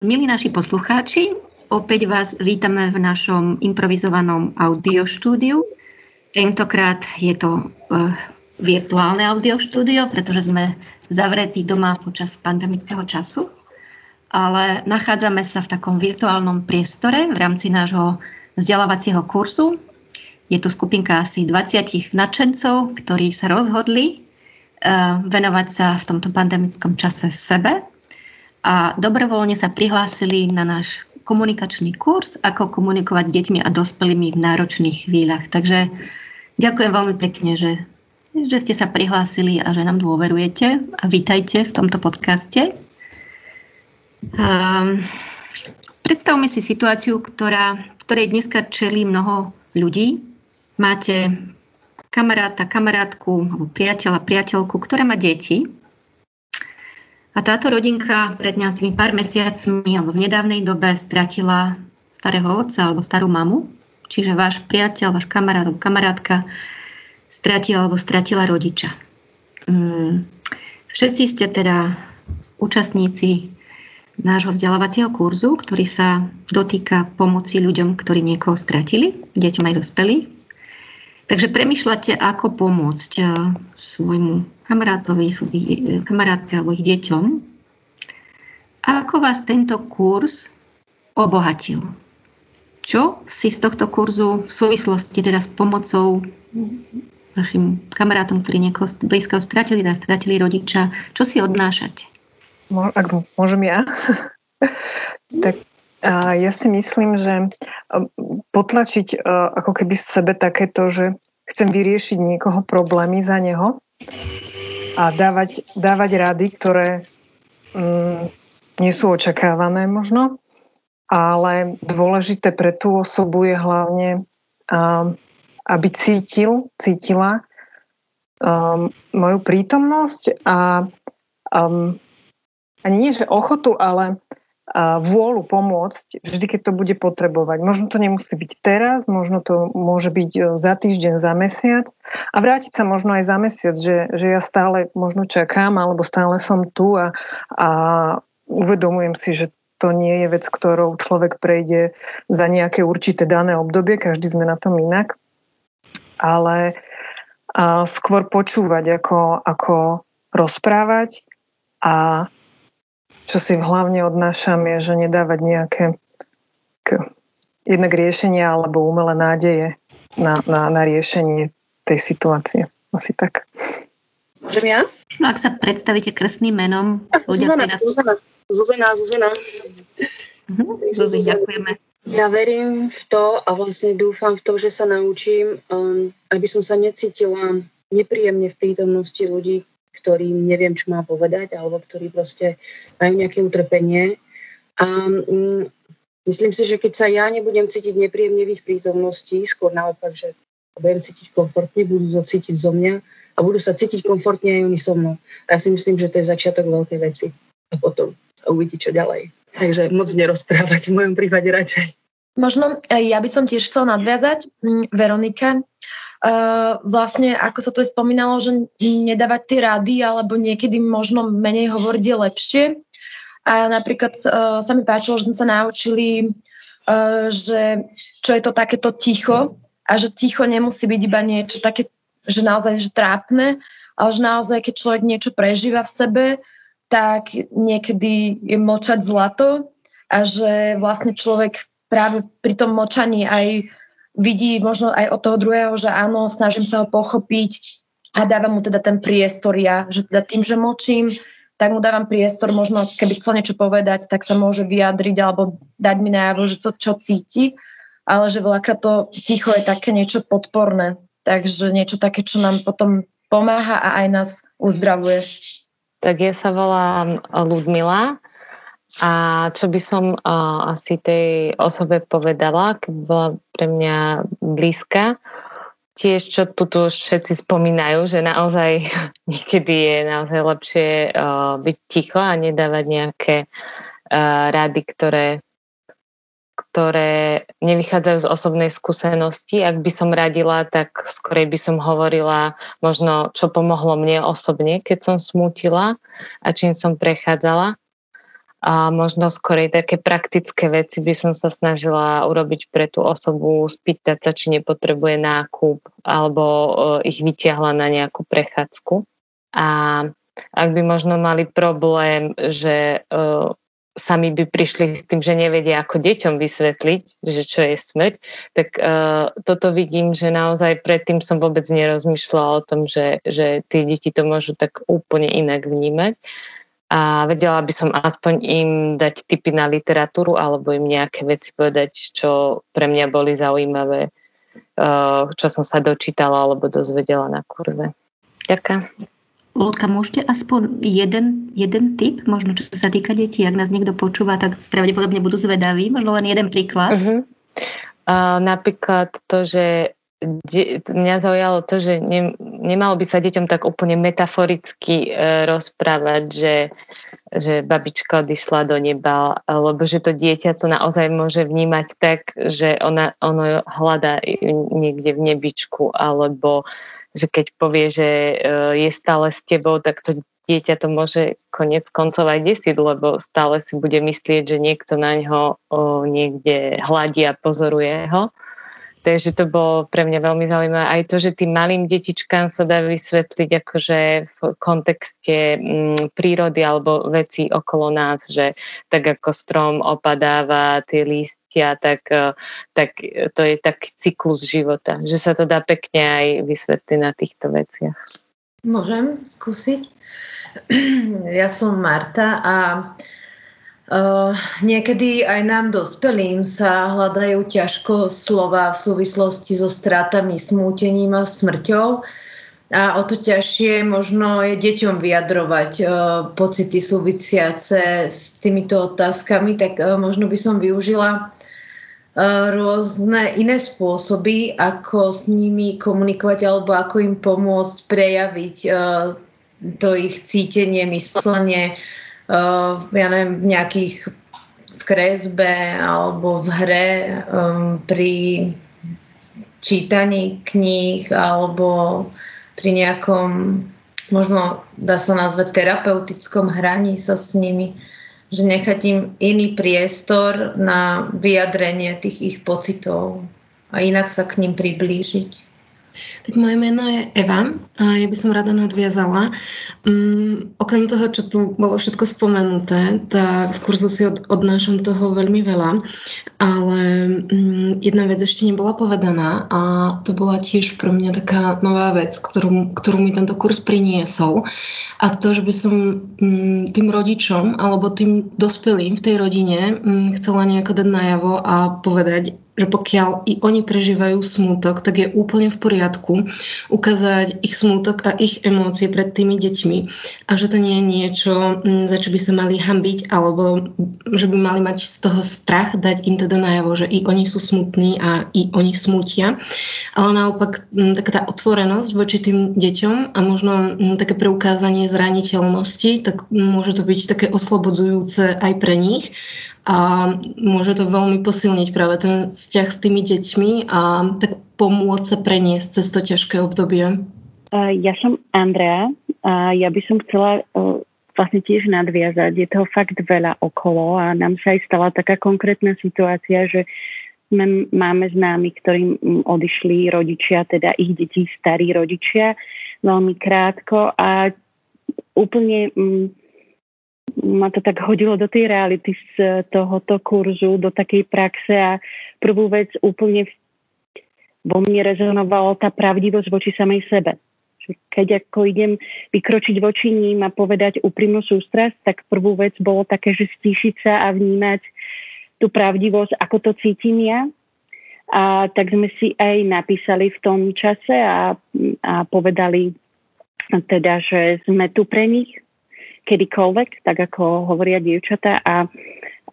Milí naši poslucháči, opäť vás vítame v našom improvizovanom audioštúdiu. Tentokrát je to uh, virtuálne audioštúdio, pretože sme zavretí doma počas pandemického času, ale nachádzame sa v takom virtuálnom priestore v rámci nášho vzdelávacieho kurzu. Je tu skupinka asi 20 nadšencov, ktorí sa rozhodli uh, venovať sa v tomto pandemickom čase sebe a dobrovoľne sa prihlásili na náš komunikačný kurz, ako komunikovať s deťmi a dospelými v náročných chvíľach. Takže ďakujem veľmi pekne, že, že ste sa prihlásili a že nám dôverujete a vítajte v tomto podcaste. Um, predstavme si situáciu, ktorá, ktorej dneska čelí mnoho ľudí. Máte kamaráta, kamarátku alebo priateľa, priateľku, ktorá má deti a táto rodinka pred nejakými pár mesiacmi alebo v nedávnej dobe stratila starého otca alebo starú mamu. Čiže váš priateľ, váš kamarát alebo kamarátka stratila alebo stratila rodiča. Mm. Všetci ste teda účastníci nášho vzdelávacieho kurzu, ktorý sa dotýka pomoci ľuďom, ktorí niekoho stratili, deťom aj dospelých. Takže premyšľate, ako pomôcť eh, svojmu kamarátovi, kamarátke alebo ich deťom. Ako vás tento kurz obohatil? Čo si z tohto kurzu v súvislosti teda s pomocou vašim kamarátom, ktorí niekoho blízkeho stratili, teda stratili rodiča, čo si odnášate? Ak môžem ja? tak a ja si myslím, že potlačiť ako keby v sebe takéto, že chcem vyriešiť niekoho problémy za neho, a dávať, dávať rady, ktoré mm, nie sú očakávané možno, ale dôležité pre tú osobu je hlavne, um, aby cítil, cítila um, moju prítomnosť a um, ani nie, že ochotu, ale vôľu pomôcť vždy, keď to bude potrebovať. Možno to nemusí byť teraz, možno to môže byť e, za týždeň, za mesiac a vrátiť sa možno aj za mesiac, že, že ja stále možno čakám alebo stále som tu a, a uvedomujem si, že to nie je vec, ktorou človek prejde za nejaké určité dané obdobie, každý sme na tom inak, ale a skôr počúvať, ako, ako rozprávať a čo si hlavne odnášam, je, že nedávať nejaké k, jednak riešenia alebo umelé nádeje na, na, na riešenie tej situácie. Asi tak. Môžem ja? No, ak sa predstavíte krstným menom. Zuzana, Zuzana, Zuzana, Zuzana. Mhm, Zuzi, ďakujeme. Ja verím v to a vlastne dúfam v to, že sa naučím, um, aby som sa necítila nepríjemne v prítomnosti ľudí, ktorým neviem, čo má povedať, alebo ktorí proste majú nejaké utrpenie. A mm, myslím si, že keď sa ja nebudem cítiť nepríjemne v ich prítomnosti, skôr naopak, že budem cítiť komfortne, budú to cítiť zo mňa a budú sa cítiť komfortne aj oni so mnou. Ja si myslím, že to je začiatok veľkej veci. A potom sa uvidí, čo ďalej. Takže moc nerozprávať v mojom prípade radšej. Možno ja by som tiež chcela nadviazať. Mm, Veronika, Uh, vlastne, ako sa to spomínalo, že nedávať tie rady alebo niekedy možno menej hovoriť je lepšie. A napríklad uh, sa mi páčilo, že sme sa naučili, uh, že čo je to takéto ticho a že ticho nemusí byť iba niečo také, že naozaj že trápne, ale že naozaj, keď človek niečo prežíva v sebe, tak niekedy je močať zlato a že vlastne človek práve pri tom močaní aj vidí možno aj od toho druhého, že áno, snažím sa ho pochopiť a dávam mu teda ten priestor ja, že teda tým, že močím, tak mu dávam priestor, možno keby chcel niečo povedať, tak sa môže vyjadriť alebo dať mi najavo, že to, čo cíti, ale že veľakrát to ticho je také niečo podporné, takže niečo také, čo nám potom pomáha a aj nás uzdravuje. Tak ja sa volám Ludmila a čo by som uh, asi tej osobe povedala, keď bola pre mňa blízka, tiež čo tu, všetci spomínajú, že naozaj niekedy je naozaj lepšie uh, byť ticho a nedávať nejaké uh, rady, ktoré ktoré nevychádzajú z osobnej skúsenosti. Ak by som radila, tak skorej by som hovorila možno, čo pomohlo mne osobne, keď som smútila a čím som prechádzala a možno skorej také praktické veci by som sa snažila urobiť pre tú osobu, spýtať sa, či nepotrebuje nákup alebo ich vyťahla na nejakú prechádzku. A ak by možno mali problém, že sami by prišli s tým, že nevedia ako deťom vysvetliť, že čo je smrť, tak uh, toto vidím, že naozaj predtým som vôbec nerozmýšľala o tom, že, že tie deti to môžu tak úplne inak vnímať. A vedela by som aspoň im dať tipy na literatúru alebo im nejaké veci povedať, čo pre mňa boli zaujímavé, uh, čo som sa dočítala alebo dozvedela na kurze. Ďakujem. Ľudka, môžete aspoň jeden, jeden tip, možno čo sa týka detí, ak nás niekto počúva, tak pravdepodobne budú zvedaví, možno len jeden príklad. Uh-huh. Uh, napríklad to, že de, mňa zaujalo to, že ne, nemalo by sa deťom tak úplne metaforicky uh, rozprávať, že, že babička odišla do neba, lebo že to dieťa to naozaj môže vnímať tak, že ona, ono hľadá niekde v nebičku, alebo že keď povie, že e, je stále s tebou, tak to dieťa to môže konec koncov aj desiť, lebo stále si bude myslieť, že niekto na ňo niekde hladí a pozoruje ho. Takže to bolo pre mňa veľmi zaujímavé. Aj to, že tým malým detičkám sa dá vysvetliť akože v kontexte mm, prírody alebo veci okolo nás, že tak ako strom opadáva tie lísty, šťastia, tak, eh, tak to je taký cyklus života, že sa to dá pekne aj vysvetliť na týchto veciach. Môžem skúsiť? Ja som Marta a uh, niekedy aj nám dospelým sa hľadajú ťažko slova v súvislosti so stratami, smútením a smrťou. A o to ťažšie možno je deťom vyjadrovať uh, pocity súvisiace s týmito otázkami, tak uh, možno by som využila rôzne iné spôsoby, ako s nimi komunikovať alebo ako im pomôcť prejaviť to ich cítenie, myslenie, ja neviem, v nejakých v kresbe alebo v hre um, pri čítaní kníh alebo pri nejakom možno dá sa nazvať terapeutickom hraní sa s nimi že nechať im iný priestor na vyjadrenie tých ich pocitov a inak sa k ním priblížiť. Tak moje meno je Eva a ja by som rada nadviazala. Um, okrem toho, čo tu bolo všetko spomenuté, tak v kurzu si od, odnášam toho veľmi veľa, ale um, jedna vec ešte nebola povedaná a to bola tiež pre mňa taká nová vec, ktorú, ktorú mi tento kurz priniesol a to, že by som um, tým rodičom alebo tým dospelým v tej rodine um, chcela nejako dať najavo a povedať, že pokiaľ i oni prežívajú smútok, tak je úplne v poriadku ukázať ich smútok a ich emócie pred tými deťmi a že to nie je niečo, mm, za čo by sa mali hambiť alebo že by mali mať z toho strach, dať im teda najavo, že i oni sú smutní a i oni smútia. Ale naopak mm, taká tá otvorenosť voči tým deťom a možno mm, také preukázanie zraniteľnosti, tak môže to byť také oslobodzujúce aj pre nich a môže to veľmi posilniť práve ten vzťah s tými deťmi a tak pomôcť sa preniesť cez to ťažké obdobie. Ja som Andrea a ja by som chcela vlastne tiež nadviazať. Je toho fakt veľa okolo a nám sa aj stala taká konkrétna situácia, že máme známy, ktorým odišli rodičia, teda ich detí, starí rodičia, veľmi krátko a úplne ma to tak hodilo do tej reality z tohoto kurzu, do takej praxe a prvú vec úplne vo mne rezonovala tá pravdivosť voči samej sebe. Keď ako idem vykročiť voči ním a povedať úprimnú sústrasť, tak prvú vec bolo také, že stíšiť sa a vnímať tú pravdivosť, ako to cítim ja. A tak sme si aj napísali v tom čase a, a povedali teda, že sme tu pre nich, kedykoľvek, tak ako hovoria dievčatá a,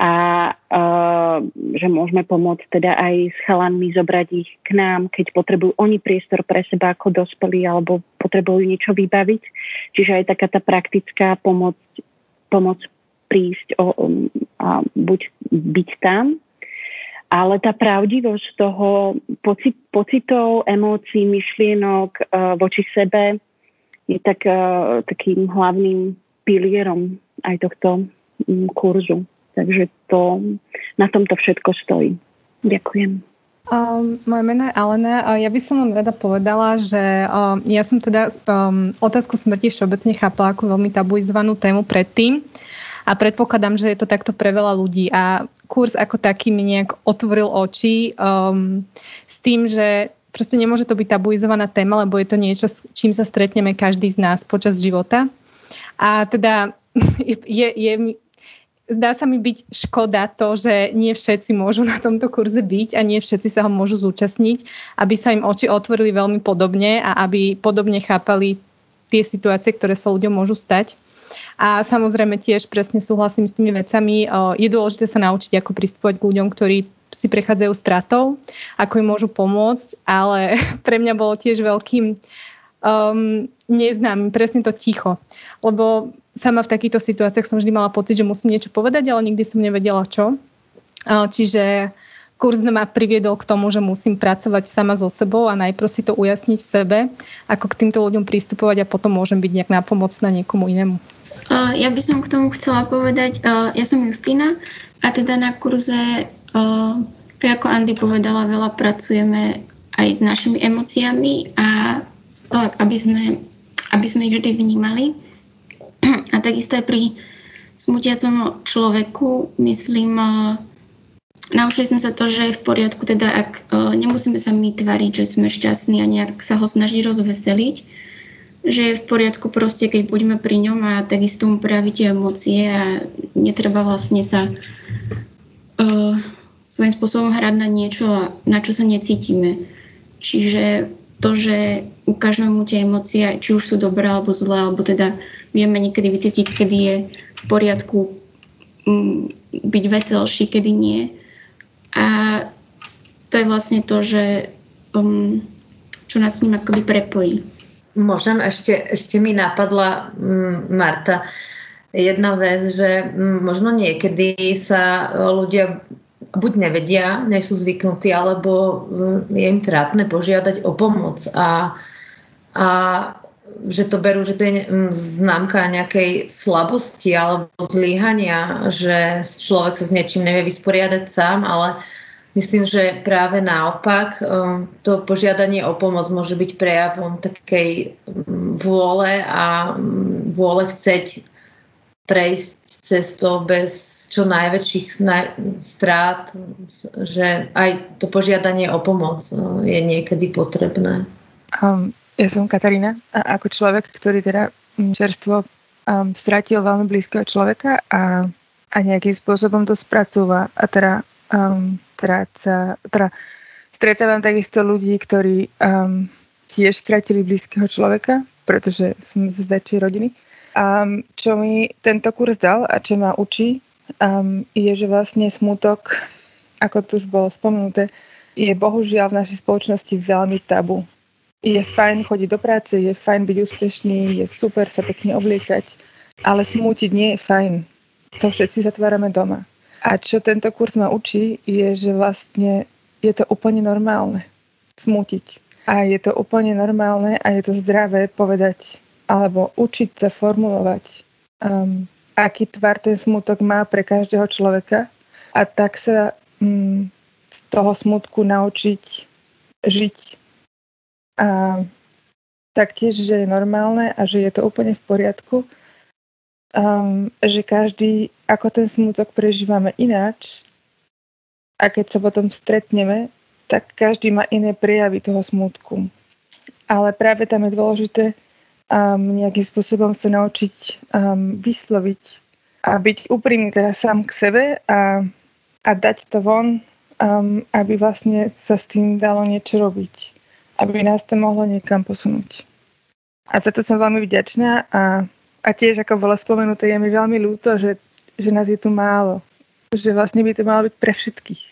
a uh, že môžeme pomôcť teda aj s chalanmi zobrať ich k nám, keď potrebujú oni priestor pre seba ako dospelí alebo potrebujú niečo vybaviť. Čiže aj taká tá praktická pomoc, pomoc prísť o, um, a buď byť tam, ale tá pravdivosť toho pocit, pocitov, emócií, myšlienok uh, voči sebe je tak, uh, takým hlavným pilierom aj tohto kurzu. Takže to, na tomto všetko stojí. Ďakujem. Um, moje meno je Alena a ja by som vám rada povedala, že um, ja som teda um, otázku smrti všeobecne chápala ako veľmi tabuizovanú tému predtým a predpokladám, že je to takto pre veľa ľudí a kurz ako taký mi nejak otvoril oči um, s tým, že proste nemôže to byť tabuizovaná téma, lebo je to niečo, s čím sa stretneme každý z nás počas života. A teda je, je, zdá sa mi byť škoda to, že nie všetci môžu na tomto kurze byť a nie všetci sa ho môžu zúčastniť, aby sa im oči otvorili veľmi podobne a aby podobne chápali tie situácie, ktoré sa ľuďom môžu stať. A samozrejme tiež presne súhlasím s tými vecami. Je dôležité sa naučiť, ako pristupovať k ľuďom, ktorí si prechádzajú stratou, ako im môžu pomôcť, ale pre mňa bolo tiež veľkým um, neznám presne to ticho. Lebo sama v takýchto situáciách som vždy mala pocit, že musím niečo povedať, ale nikdy som nevedela čo. Čiže kurz ma priviedol k tomu, že musím pracovať sama so sebou a najprv si to ujasniť v sebe, ako k týmto ľuďom pristupovať a potom môžem byť nejak nápomocná niekomu inému. Ja by som k tomu chcela povedať, ja som Justina a teda na kurze, tak ako Andy povedala, veľa pracujeme aj s našimi emóciami a aby sme, aby sme ich vždy vnímali. A takisto aj pri smutiacom človeku, myslím, naučili sme sa to, že je v poriadku, teda ak nemusíme sa my tvariť, že sme šťastní a nejak sa ho snažiť rozveseliť, že je v poriadku proste, keď budeme pri ňom a takisto mu prejaviť tie emócie a netreba vlastne sa uh, svojím spôsobom hrať na niečo, na čo sa necítime. Čiže to, že ukážeme mu tie emócie, či už sú dobré alebo zlé, alebo teda vieme niekedy vycítiť, kedy je v poriadku mm, byť veselší, kedy nie. A to je vlastne to, že um, čo nás s ním akoby prepojí. Môžem, ešte, ešte mi napadla um, Marta jedna vec, že možno niekedy sa ľudia buď nevedia, nie sú zvyknutí, alebo mm, je im trápne požiadať o pomoc a, a že to berú, že to je mm, známka nejakej slabosti alebo zlíhania, že človek sa s niečím nevie vysporiadať sám, ale myslím, že práve naopak um, to požiadanie o pomoc môže byť prejavom takej mm, vôle a vôle chceť prejsť cestou bez čo najväčších strát, že aj to požiadanie o pomoc no, je niekedy potrebné. Um, ja som Katarína a ako človek, ktorý teda mm, čerstvo um, stratil veľmi blízkeho človeka a, a nejakým spôsobom to spracúva a teda um, tráca, teda stretávam takisto ľudí, ktorí um, tiež stratili blízkeho človeka, pretože som z väčšej rodiny. Um, čo mi tento kurz dal a čo ma učí, um, je, že vlastne smutok, ako tu už bolo spomenuté, je bohužiaľ v našej spoločnosti veľmi tabu. Je fajn chodiť do práce, je fajn byť úspešný, je super sa pekne obliekať, ale smútiť nie je fajn. To všetci zatvárame doma. A čo tento kurz ma učí, je, že vlastne je to úplne normálne smútiť. A je to úplne normálne a je to zdravé povedať alebo učiť sa formulovať um, aký tvar ten smutok má pre každého človeka a tak sa mm, z toho smutku naučiť žiť. A taktiež, že je normálne a že je to úplne v poriadku, um, že každý, ako ten smutok prežívame ináč a keď sa potom stretneme, tak každý má iné prejavy toho smutku. Ale práve tam je dôležité um, nejakým spôsobom sa naučiť um, vysloviť a byť úprimný teda sám k sebe a, a dať to von, um, aby vlastne sa s tým dalo niečo robiť. Aby nás to mohlo niekam posunúť. A za to som veľmi vďačná a, a tiež, ako bolo spomenuté, je mi veľmi ľúto, že, že nás je tu málo. Že vlastne by to malo byť pre všetkých.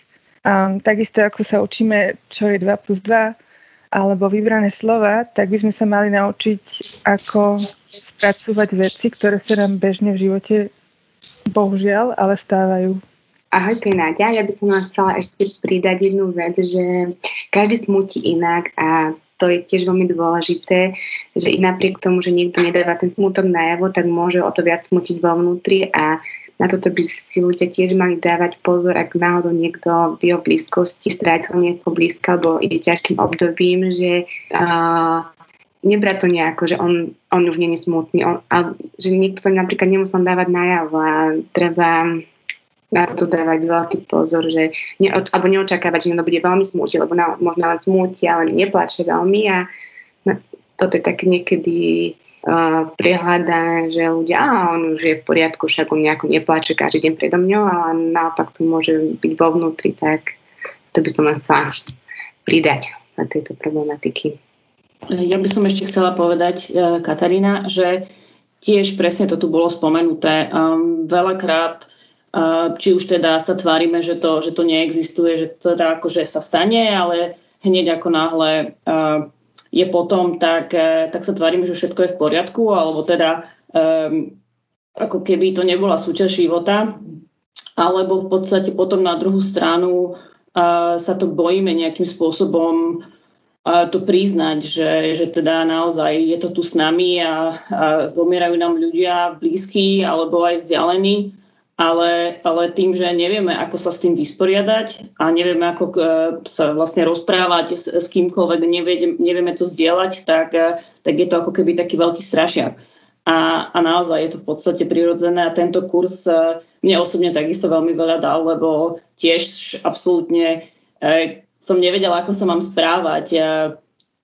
Um, takisto ako sa učíme, čo je 2 plus 2, alebo vybrané slova, tak by sme sa mali naučiť, ako spracovať veci, ktoré sa nám bežne v živote bohužiaľ, ale stávajú. Ahoj, to je Náďa. Ja by som vám chcela ešte pridať jednu vec, že každý smutí inak a to je tiež veľmi dôležité, že i napriek tomu, že niekto nedáva ten smutok najavo, tak môže o to viac smutiť vo vnútri a na toto by si ľudia tiež mali dávať pozor, ak náhodou niekto v jeho blízkosti strátil niekoho blízka alebo ide ťažkým obdobím, že uh, nebrať to nejako, že on, on už je smutný, on, a, že niekto to napríklad nemusel dávať najavo a treba na to dávať veľký pozor, že ne, alebo neočakávať, že niekto bude veľmi smútiť, lebo na, možno len smúti, ale neplače veľmi a no, toto je také niekedy uh, že ľudia, a on už je v poriadku, však on nejako neplače každý deň predo mňou, ale naopak to môže byť vo vnútri, tak to by som len chcela pridať na tejto problematiky. Ja by som ešte chcela povedať, e, Katarína, že tiež presne to tu bolo spomenuté. Um, veľakrát, uh, či už teda sa tvárime, že to, že to neexistuje, že to teda akože sa stane, ale hneď ako náhle uh, je potom, tak, uh, tak sa tvárime, že všetko je v poriadku, alebo teda um, ako keby to nebola súčasť života, alebo v podstate potom na druhú stranu uh, sa to bojíme nejakým spôsobom to priznať, že, že teda naozaj je to tu s nami a, a zomierajú nám ľudia blízki alebo aj vzdialení, ale, ale tým, že nevieme, ako sa s tým vysporiadať a nevieme, ako e, sa vlastne rozprávať s, s kýmkoľvek, nevieme, nevieme to zdieľať, tak, e, tak je to ako keby taký veľký strašiak. A, a naozaj je to v podstate prirodzené a tento kurz e, mne osobne takisto veľmi veľa dal, lebo tiež absolútne som nevedela, ako sa mám správať,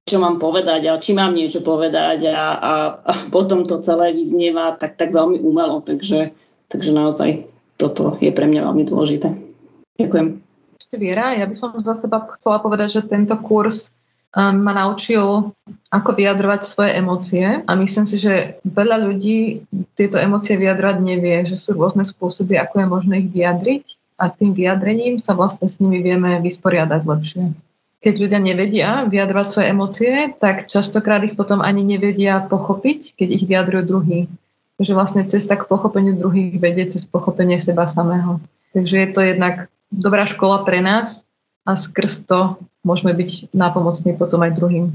čo mám povedať a či mám niečo povedať a, a, a potom to celé vyznieva tak, tak veľmi umelo, takže, takže naozaj toto je pre mňa veľmi dôležité. Ďakujem. Ešte Viera, ja by som za seba chcela povedať, že tento kurz um, ma naučil, ako vyjadrovať svoje emócie a myslím si, že veľa ľudí tieto emócie vyjadrovať nevie, že sú rôzne spôsoby, ako je možné ich vyjadriť a tým vyjadrením sa vlastne s nimi vieme vysporiadať lepšie. Keď ľudia nevedia vyjadrovať svoje emócie, tak častokrát ich potom ani nevedia pochopiť, keď ich vyjadrujú druhý. Takže vlastne cesta k pochopeniu druhých vedie cez pochopenie seba samého. Takže je to jednak dobrá škola pre nás a skrz to môžeme byť nápomocní potom aj druhým.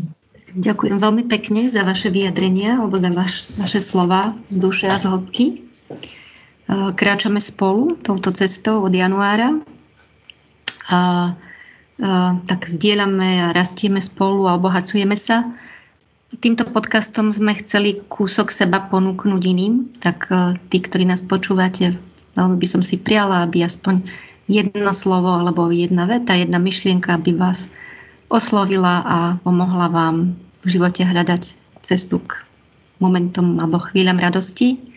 Ďakujem veľmi pekne za vaše vyjadrenia alebo za vaš, vaše slova z duše a z hĺbky. Eh, kráčame spolu touto cestou od januára a eh, tak zdieľame a rastieme spolu a obohacujeme sa. Týmto podcastom sme chceli kúsok seba ponúknuť iným, tak eh, tí, ktorí nás počúvate, veľmi by som si priala, aby aspoň jedno slovo alebo jedna veta, jedna myšlienka by vás oslovila a pomohla vám v živote hľadať cestu k momentom alebo chvíľam radosti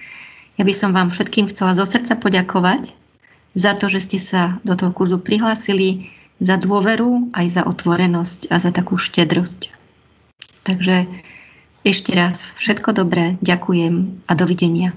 ja by som vám všetkým chcela zo srdca poďakovať za to, že ste sa do toho kurzu prihlásili, za dôveru, aj za otvorenosť a za takú štedrosť. Takže ešte raz všetko dobré, ďakujem a dovidenia.